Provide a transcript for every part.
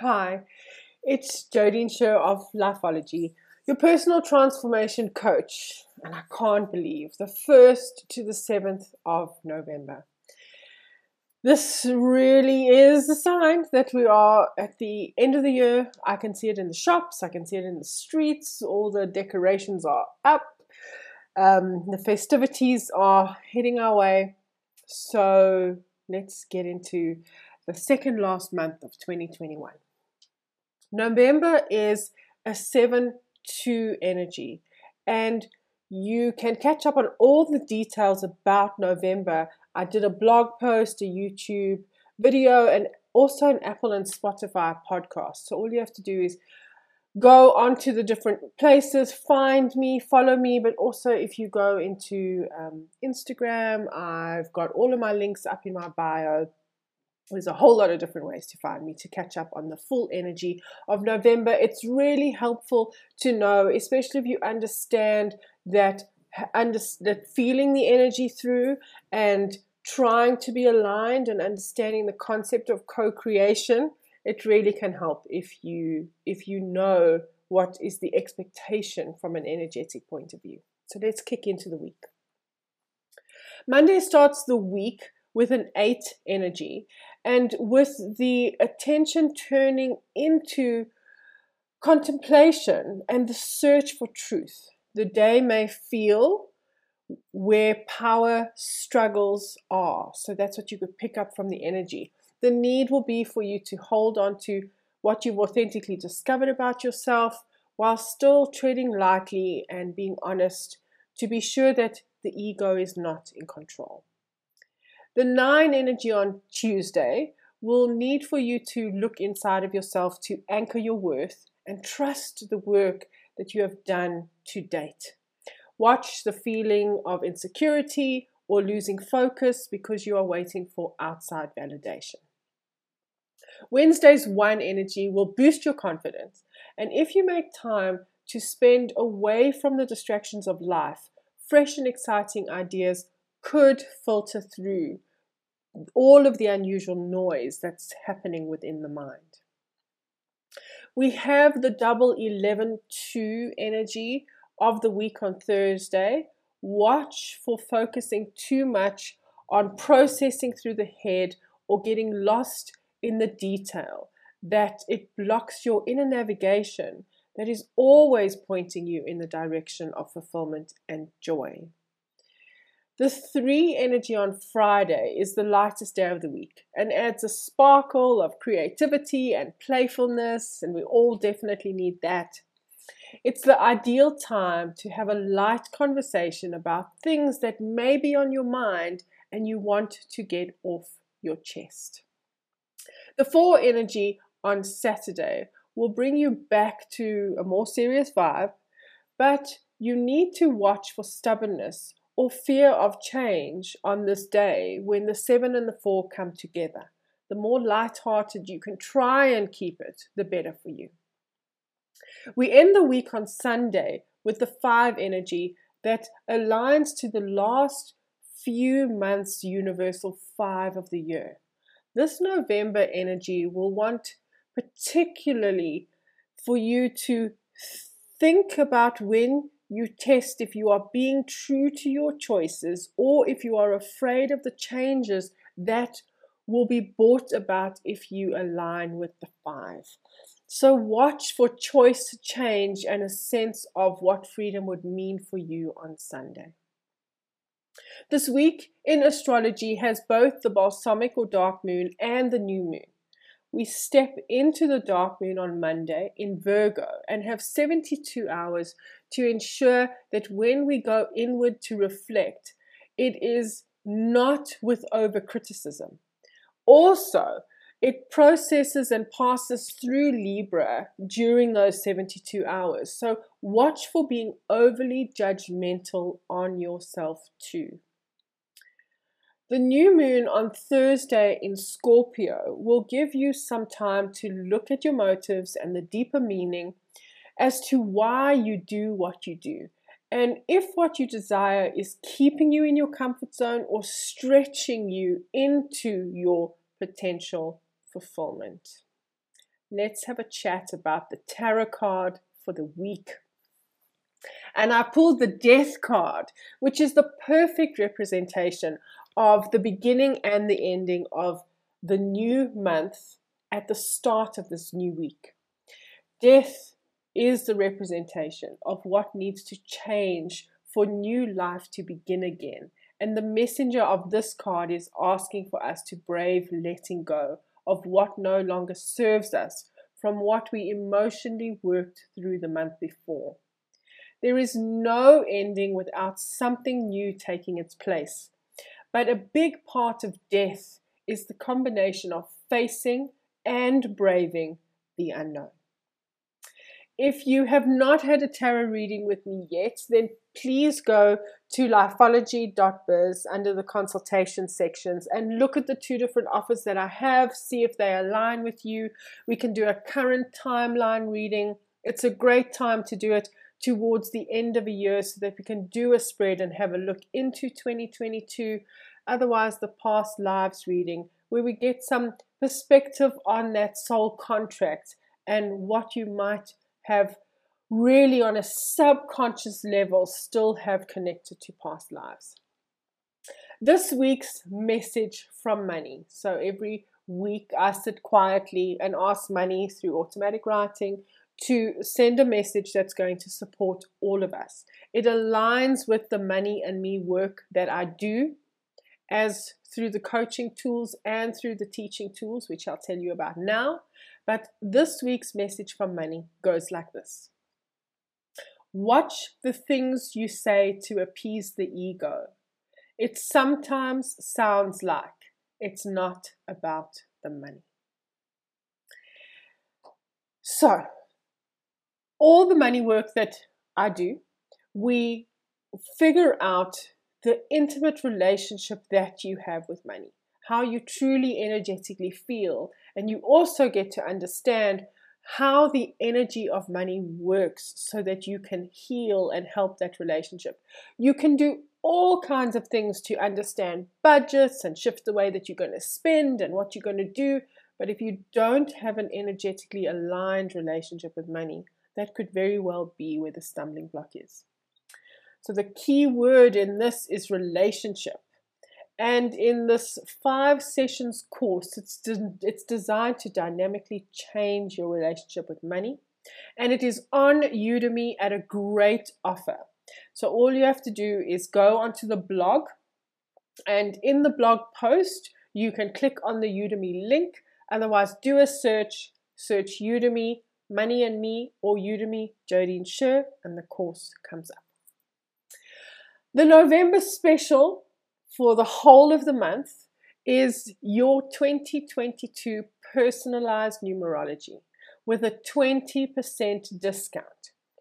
Hi, it's Jodine Sher of Lifeology, your personal transformation coach, and I can't believe the 1st to the 7th of November. This really is a sign that we are at the end of the year. I can see it in the shops, I can see it in the streets, all the decorations are up, um, the festivities are heading our way. So let's get into the second last month of 2021. November is a 7 2 energy, and you can catch up on all the details about November. I did a blog post, a YouTube video, and also an Apple and Spotify podcast. So all you have to do is go onto the different places, find me, follow me. But also, if you go into um, Instagram, I've got all of my links up in my bio there's a whole lot of different ways to find me to catch up on the full energy of November. It's really helpful to know, especially if you understand that, under, that feeling the energy through and trying to be aligned and understanding the concept of co-creation. It really can help if you if you know what is the expectation from an energetic point of view. So let's kick into the week. Monday starts the week with an eight energy and with the attention turning into contemplation and the search for truth. The day may feel where power struggles are. So that's what you could pick up from the energy. The need will be for you to hold on to what you've authentically discovered about yourself while still treading lightly and being honest to be sure that the ego is not in control. The nine energy on Tuesday will need for you to look inside of yourself to anchor your worth and trust the work that you have done to date. Watch the feeling of insecurity or losing focus because you are waiting for outside validation. Wednesday's one energy will boost your confidence. And if you make time to spend away from the distractions of life, fresh and exciting ideas could filter through all of the unusual noise that's happening within the mind. We have the double 11 2 energy of the week on Thursday. Watch for focusing too much on processing through the head or getting lost in the detail, that it blocks your inner navigation that is always pointing you in the direction of fulfillment and joy. The three energy on Friday is the lightest day of the week and adds a sparkle of creativity and playfulness, and we all definitely need that. It's the ideal time to have a light conversation about things that may be on your mind and you want to get off your chest. The four energy on Saturday will bring you back to a more serious vibe, but you need to watch for stubbornness or fear of change on this day when the seven and the four come together. The more light-hearted you can try and keep it, the better for you. We end the week on Sunday with the five energy that aligns to the last few months universal five of the year. This November energy will want particularly for you to think about when you test if you are being true to your choices or if you are afraid of the changes that will be brought about if you align with the five. So, watch for choice change and a sense of what freedom would mean for you on Sunday. This week in astrology has both the balsamic or dark moon and the new moon we step into the dark moon on Monday in Virgo and have 72 hours to ensure that when we go inward to reflect, it is not with over criticism. Also, it processes and passes through Libra during those 72 hours. So, watch for being overly judgmental on yourself too. The new moon on Thursday in Scorpio will give you some time to look at your motives and the deeper meaning as to why you do what you do. And if what you desire is keeping you in your comfort zone or stretching you into your potential fulfillment. let's have a chat about the tarot card for the week. And I pulled the death card, which is the perfect representation of the beginning and the ending of the new month at the start of this new week. Death is the representation of what needs to change for new life to begin again. And the messenger of this card is asking for us to brave letting go of what no longer serves us from what we emotionally worked through the month before. There is no ending without something new taking its place. But a big part of death is the combination of facing and braving the unknown. If you have not had a tarot reading with me yet, then please go to lifeology.biz under the consultation sections and look at the two different offers that I have, see if they align with you. We can do a current timeline reading. It's a great time to do it towards the end of a year so that we can do a spread and have a look into 2022. Otherwise, the past lives reading, where we get some perspective on that soul contract and what you might have really on a subconscious level still have connected to past lives. This week's message from money. So every week I sit quietly and ask money through automatic writing to send a message that's going to support all of us. It aligns with the money and me work that I do as through the coaching tools and through the teaching tools, which I'll tell you about now. But this week's message from money goes like this Watch the things you say to appease the ego. It sometimes sounds like it's not about the money. So, all the money work that I do, we figure out the intimate relationship that you have with money, how you truly energetically feel, and you also get to understand how the energy of money works so that you can heal and help that relationship. You can do all kinds of things to understand budgets and shift the way that you're going to spend and what you're going to do. But if you don't have an energetically aligned relationship with money, that could very well be where the stumbling block is. So the key word in this is relationship. And in this five sessions course, it's, de- it's designed to dynamically change your relationship with money. And it is on Udemy at a great offer. So all you have to do is go onto the blog, and in the blog post, you can click on the Udemy link. Otherwise, do a search, search Udemy Money and Me or Udemy Jodine Sher, and the course comes up. The November special for the whole of the month is your 2022 personalized numerology with a 20% discount.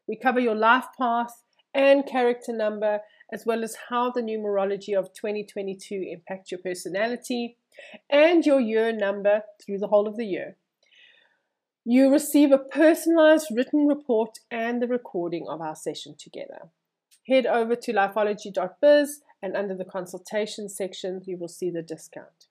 We cover your life path and character number, as well as how the numerology of 2022 impacts your personality and your year number through the whole of the year. You receive a personalized written report and the recording of our session together. Head over to lifeology.biz and under the consultation section, you will see the discount.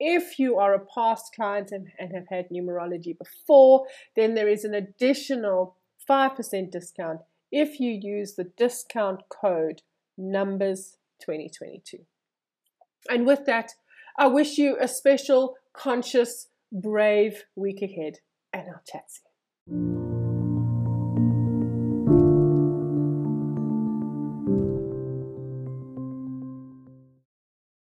If you are a past client and, and have had numerology before, then there is an additional 5% discount if you use the discount code numbers 2022. And with that, I wish you a special, conscious, brave week ahead and I'll chat soon.